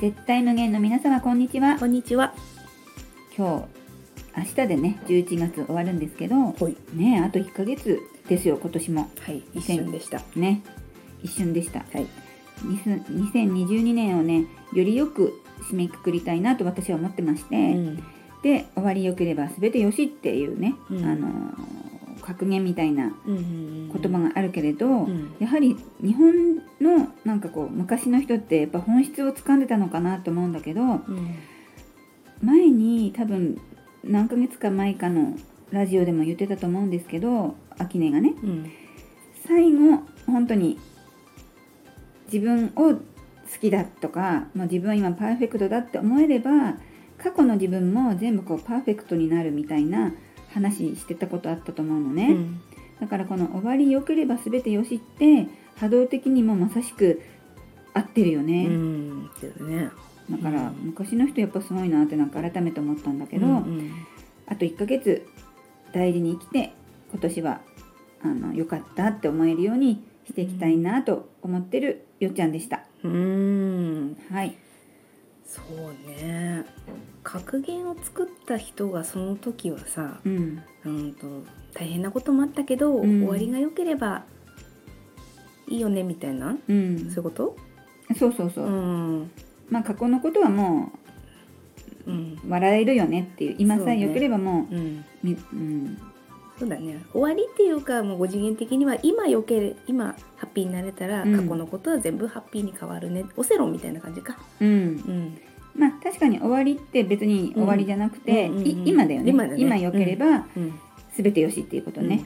絶対無限の皆様こんにちはこんにちは。今日明日でね11月終わるんですけど。ねあと1ヶ月ですよ今年もはい、一瞬でした。ね一瞬でしたはい。にす2022年をねよりよく締めくくりたいなと私は思ってまして、うん。で終わりよければ全てよしっていうね、うんあの格言みたいなうん。言葉があるけれど、んやはり日本のなんかこう昔の人ってやっぱ本質を掴んでたのかなと思うんだけどうん。前に多分何ヶ月か前かのラジオでも言ってたと思うんですけど秋音がねうん。最後本当に自分を好きだとかもう自分は今パーフェクトだって思えれば過去の自分も全部こうパーフェクトになるみたいな話してたことあったと思うのね、うん。だからこの終わり良ければ全てよしって波動的にもまさしく合ってるよね、うん。ね。だからうん昔の人やっぱすごいなってなんか改めて思ったんだけど、うんあと1ヶ月大事に生きて今年はあの良かったって思えるようにしていきたいなと思ってるよっちゃんでした。うん。うん。はい。そうね。格言を作った人がその時はさ、うん。うんと大変なこともあったけど、うん終わりが良ければいいよねみたいな、うん。そういうこと？そうそうそう。ん。まあ過去のことはもうん。う笑えるよねっていう今さえ良ければもうん。うみうんそうだね終わりっていうかもう5次元的には今よけれ今ハッピーになれたら、うん過去のことは全部ハッピーに変わるねオセロンみたいな感じかうん。うんまあ確かに終わりって別に終わりじゃなくて、今だよね。今だね。良ければうん。全てよしっていうことね、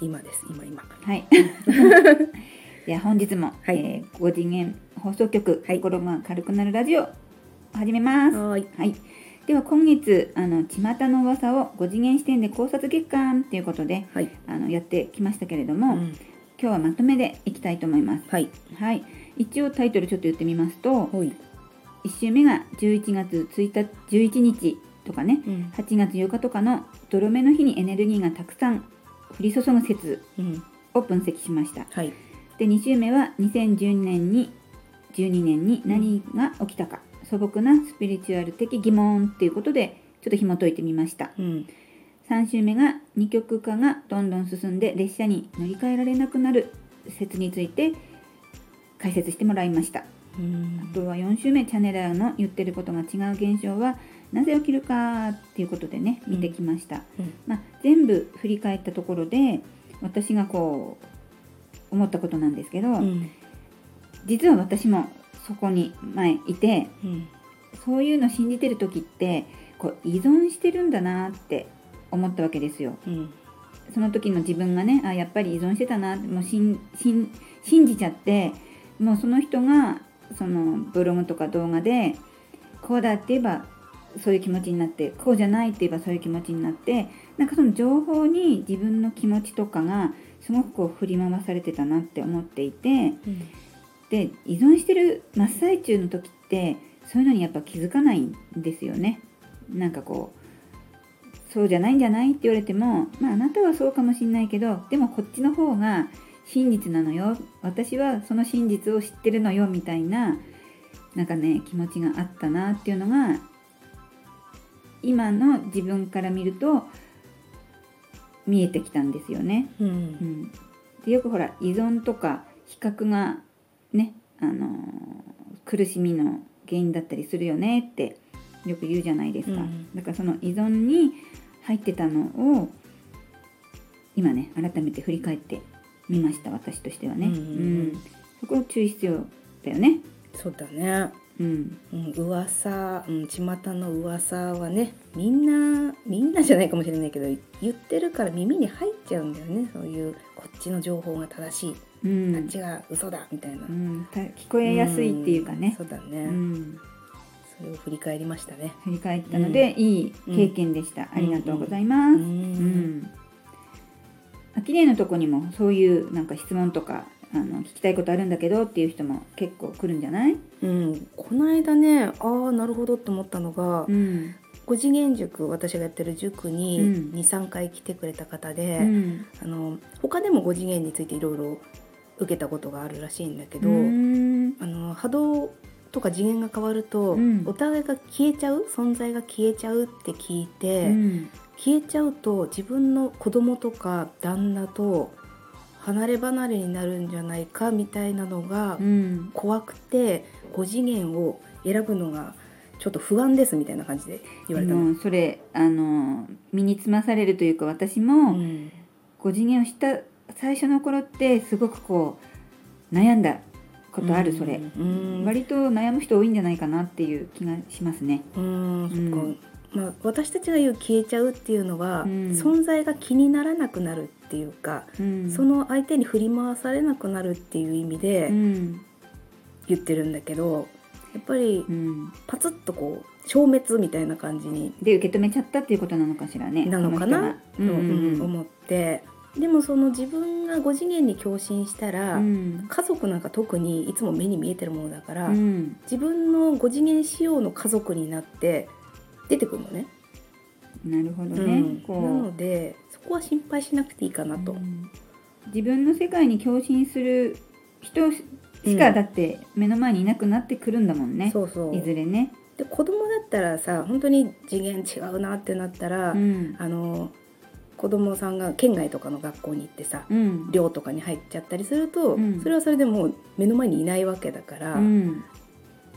今です。今今。はい。では本日も、はい。えー、5次元放送局、はい。心が軽くなるラジオ始めます。はーい。はい。では今月あの巷の噂を5次元視点で考察月間っていうことではい。あのやってきましたけれどうも、ん。今日はまとめでいきたいと思います。はい。はい。一応タイトルちょっと言ってみますと1週目が11月1日11日とかねうん。8月8日とかの泥目の日にエネルギーがたくさん降り注ぐ説うん。を分析しました。はい。で2週目は2012年に12年に何が起きたか、素朴なスピリチュアル的疑問っていうことでちょっと紐解いてみました。うん。3週目が二極化がどんどん進んで列車に乗り換えられなくなる説について解説してもらいました。うんあとは4週目チャネラーの言ってることが違う現象はなぜ起きるかっていうことでね見てきました、うん。まあ、全部振り返ったところで私がこう思ったことなんですけど、うん。実は私もそこに前いてうん。そういうの信じてる時ってこう依存してるんだなって思ったわけですよ。うん。その時の自分がねあやっぱり依存してたなもうしんしん信じちゃってもうその人がそのブログとか動画でこうだって言えばそういう気持ちになってこうじゃないって言えばそういう気持ちになってなんかその情報に自分の気持ちとかがすごくこう振り回されてたなって思っていてうんで依存してる真っ最中の時ってそういうのにやっぱ気づかないんですよね。なんかこうそうじゃないんじゃないって言われてもまああなたはそうかもしんないけどでもこっちの方が真実なのよ。私はその真実を知ってるのよみたいななんかね気持ちがあったなっていうのが今の自分から見ると見えてきたんですよね。ううんん、でよくほら依存とか比較がね、あのー苦しみの原因だったりするよねってよく言うじゃないですか、うん。だからその依存に入ってたのを今ね改めて振り返ってみました私としてはね、うんうんうん。そこ注意必要だよね。そうだね。うん。うん、噂、うん、巷の噂はねみんなみんなじゃないかもしれないけど言ってるから耳に入っちゃうんだよね。そういうこっちの情報が正しい、うん。あっちが嘘だみたいな、うん、た聞こえやすいっていうかね。ん、そうだうね、ん、それを振り返りましたね。振り返ったので、いい経験でした、ありがとうございます、ううんん。あきれいのとこにもそういうなんか質問とかあの聞きたいことあるんだけどっていう人も結構来るんじゃない？うん、この間ねああなるほどと思ったのが、うん。5次元塾私がやってる塾にうん23回来てくれた方で、うん。あの他でも5次元についていろいろ受けたことがあるらしいんだけど、うんあの波動とか次元が変わると、うん。お互いが消えちゃう存在が消えちゃうって聞いて、うん。消えちゃうと自分の子供とか旦那と離れ離れになるんじゃないかみたいなのがうん。怖くて5次元を選ぶのがちょっと不安ですみたいな感じで言われたの。それあの身につまされるというか私も、うん。5次元を知った最初の頃ってすごくこう悩んだことある、それ、うん。割と悩む人多いんじゃないかなっていう気がしますね。うんまあ、私たちが言う消えちゃうっていうのは、うん。存在が気にならなくなるっていうか、うん、その相手に振り回されなくなるっていう意味でうん。言ってるんだけどやっぱりうん、パツッとこう消滅みたいな感じにで受け止めちゃったっていうことなのかしらね。なのかな？と、思ってでもその自分が5次元に共振したら、うん。家族なんか特にいつも目に見えてるものだから、うん。自分の5次元仕様の家族になって出てくるのね。なるほどね。うん。なのでそこは心配しなくていいかなと。うん。自分の世界に共振する人しかだって目の前にいなくなってくるんだもんね、そうそう。いずれね。で子供だったらさ本当に次元違うなってなったら、うん。あの子供さんが県外とかの学校に行ってさ、うん。寮とかに入っちゃったりすると、うん。それはそれでもう目の前にいないわけだから、うん。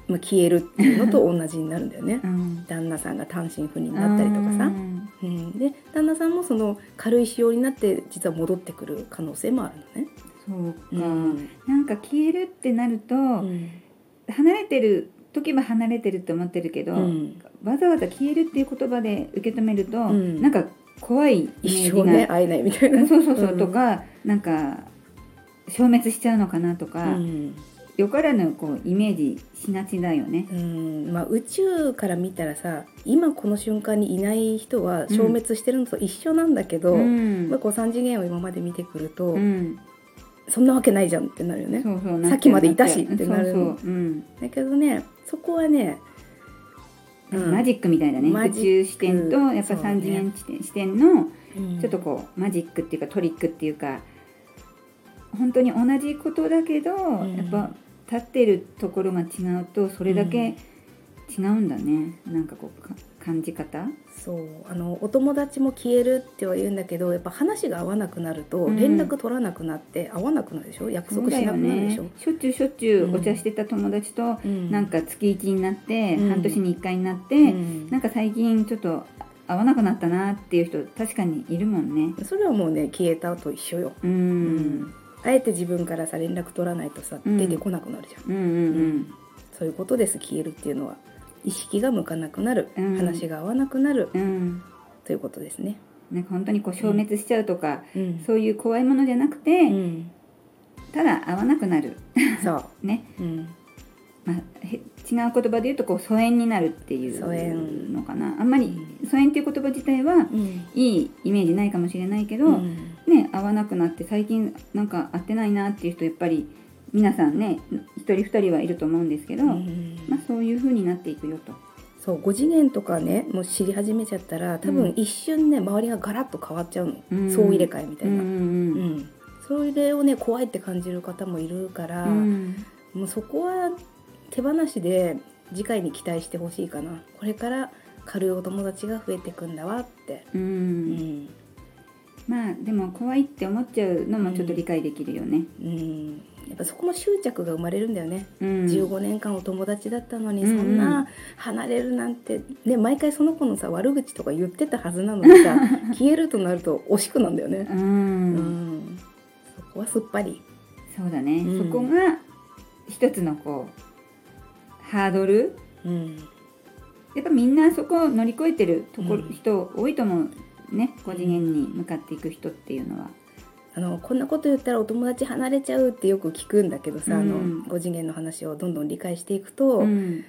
まあ、消えるっていうのと同じになるんだよね。うん。旦那さんが単身赴任になったりとかさ。う、ん。うん、で旦那さんもその軽い仕様になって実は戻ってくる可能性もあるのね。そうか、うん。なんか消えるってなると、うん。離れてる時は離れてると思ってるけど、うん。わざわざ消えるっていう言葉で受け止めると、ん。なんか怖い一生ね。会えないみたいな。そうそうそう、うん。とかなんか消滅しちゃうのかなとか、うん。よからぬこうイメージしがちだよね。うん。まあ、宇宙から見たらさ今この瞬間にいない人は消滅してるのと一緒なんだけど、うん。まあ、こう3次元を今まで見てくると、うん。そんなわけないじゃんってなるよね。そうそうさっきまでいたしってなる。そうそう、うん。だけどねそこはね、うんマジックみたいだね。宇宙視点とやっぱそうね。3次元視点,、視点のうん。ちょっとこうマジックっていうかトリックっていうか本当に同じことだけど、ん。やっぱ立ってるところが違うとそれだけ違うんだね、なんかこうか感じ方？そう。あのお友達も消えるっては言うんだけどやっぱ話が合わなくなるとうん。連絡取らなくなって合わなくなるでしょ？約束しなくなるでしょ？しょっちゅうしょっちゅうお茶してた友達と、うん。なんか月1になって、うん。半年に1回になって、うん。なんか最近ちょっと合わなくなったなっていう人確かにいるもんね。それはもうね消えたと一緒よ。うん、うん。あえて自分からさ連絡取らないとさうん。出てこなくなるじゃん。うん。うん。そういうことです消えるっていうのは意識が向かなくなる、うん。話が合わなくなるうん。ということですね。なんか本当にこう消滅しちゃうとか、うん。そういう怖いものじゃなくて、うん、ただ合わなくなる。そう、ね、うん、まあ、へ違う言葉で言うとこう疎遠になるっていうのかな。あんまり疎遠っていう言葉自体はうん。いいイメージないかもしれないけど、うん。ね合わなくなって最近なんか会ってないなっていう人やっぱり皆さんね一人二人はいると思うんですけど、うん。まあ、そういう風になっていくよと。そう5次元とかねもう知り始めちゃったら多うん。分一瞬ね周りがガラッと変わっちゃうの、うん。総入れ替えみたいな、うんうん。うん。それをね怖いって感じる方もいるから、うん。もうそこは手放しで次回に期待してほしいかな。これから軽いお友達が増えてくんだわって、うん。うん。まあでも怖いって思っちゃうのもちょっと理解できるよね。うん、やっぱそこも執着が生まれるんだよね、うん、15年間お友達だったのにうんそんな離れるなんて、ね、毎回その子のさ悪口とか言ってたはずなのにさ 消えるとなると惜しくなんだよね、うん、うん。そこはすっぱり、そうだね、うん。そこが一つのこうハードル。うん。やっぱみんなそこを乗り越えてるとこ人多いと思うね。5次元に向かっていく人っていうのは。あのこんなこと言ったらお友達離れちゃうってよく聞くんだけどさ、あうん。の5次元の話をどんどん理解していくと、うん。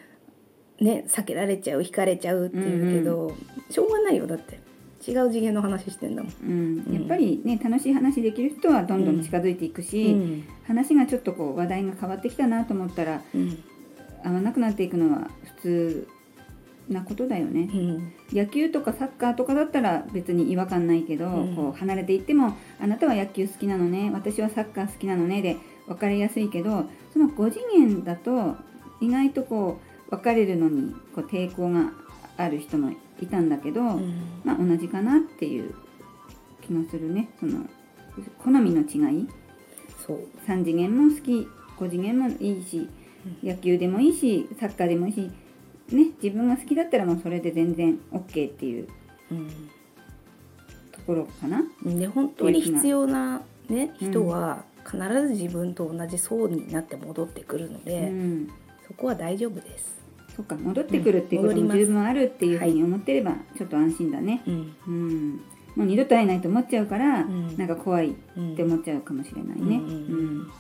ね避けられちゃう惹かれちゃうっていうけど、しょうがないよだって。違う次元の話してんだもん。うん、やっぱりね楽しい話できる人はどんどん近づいていくし、うん。話がちょっとこう話題が変わってきたなと思ったらうん。合わなくなっていくのは普通なことだよね。うん。野球とかサッカーとかだったら別に違和感ないけど、うん。こう離れていってもあなたは野球好きなのね私はサッカー好きなのねで分かりやすいけどその5次元だと意外とこう別れるのにこう抵抗がある人もいたんだけど、うん。まあ同じかなっていう気がするね。その好みの違い。そう。3次元も好き5次元もいいし野球でもいいしサッカーでもいいし、ね、自分が好きだったらもうそれで全然 OK っていうところかな。うん、で本当に必要な、ね、うん人は必ず自分と同じ層になって戻ってくるのうで、ん。そこは大丈夫です。そっか戻ってくるっていうことも十分あるっていうふうに思ってればちょっと安心だね。うん。うん、もう二度と会えないと思っちゃうから、ん。なんか怖いっうんて思っちゃうかもしれないね。うん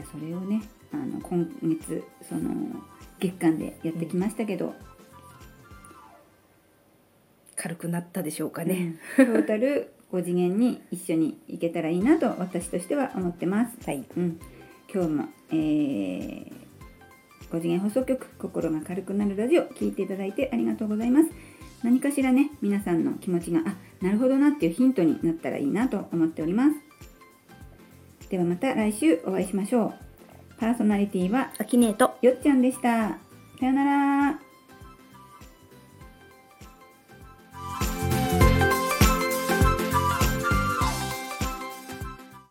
じゃあそれをねあの今月その月間でやってきましたけど、軽くなったでしょうかね。うんトータル5次元に一緒に行けたらいいなと私としては思ってます。はい、うん、今日も、えー、5次元放送局心が軽くなるラジオ聞いていただいてありがとうございます。何かしらね皆さんの気持ちがあなるほどなっていうヒントになったらいいなと思っております。ではまた来週お会いしましょう。パーソナリティはアキネートよっちゃんでした。さよなら。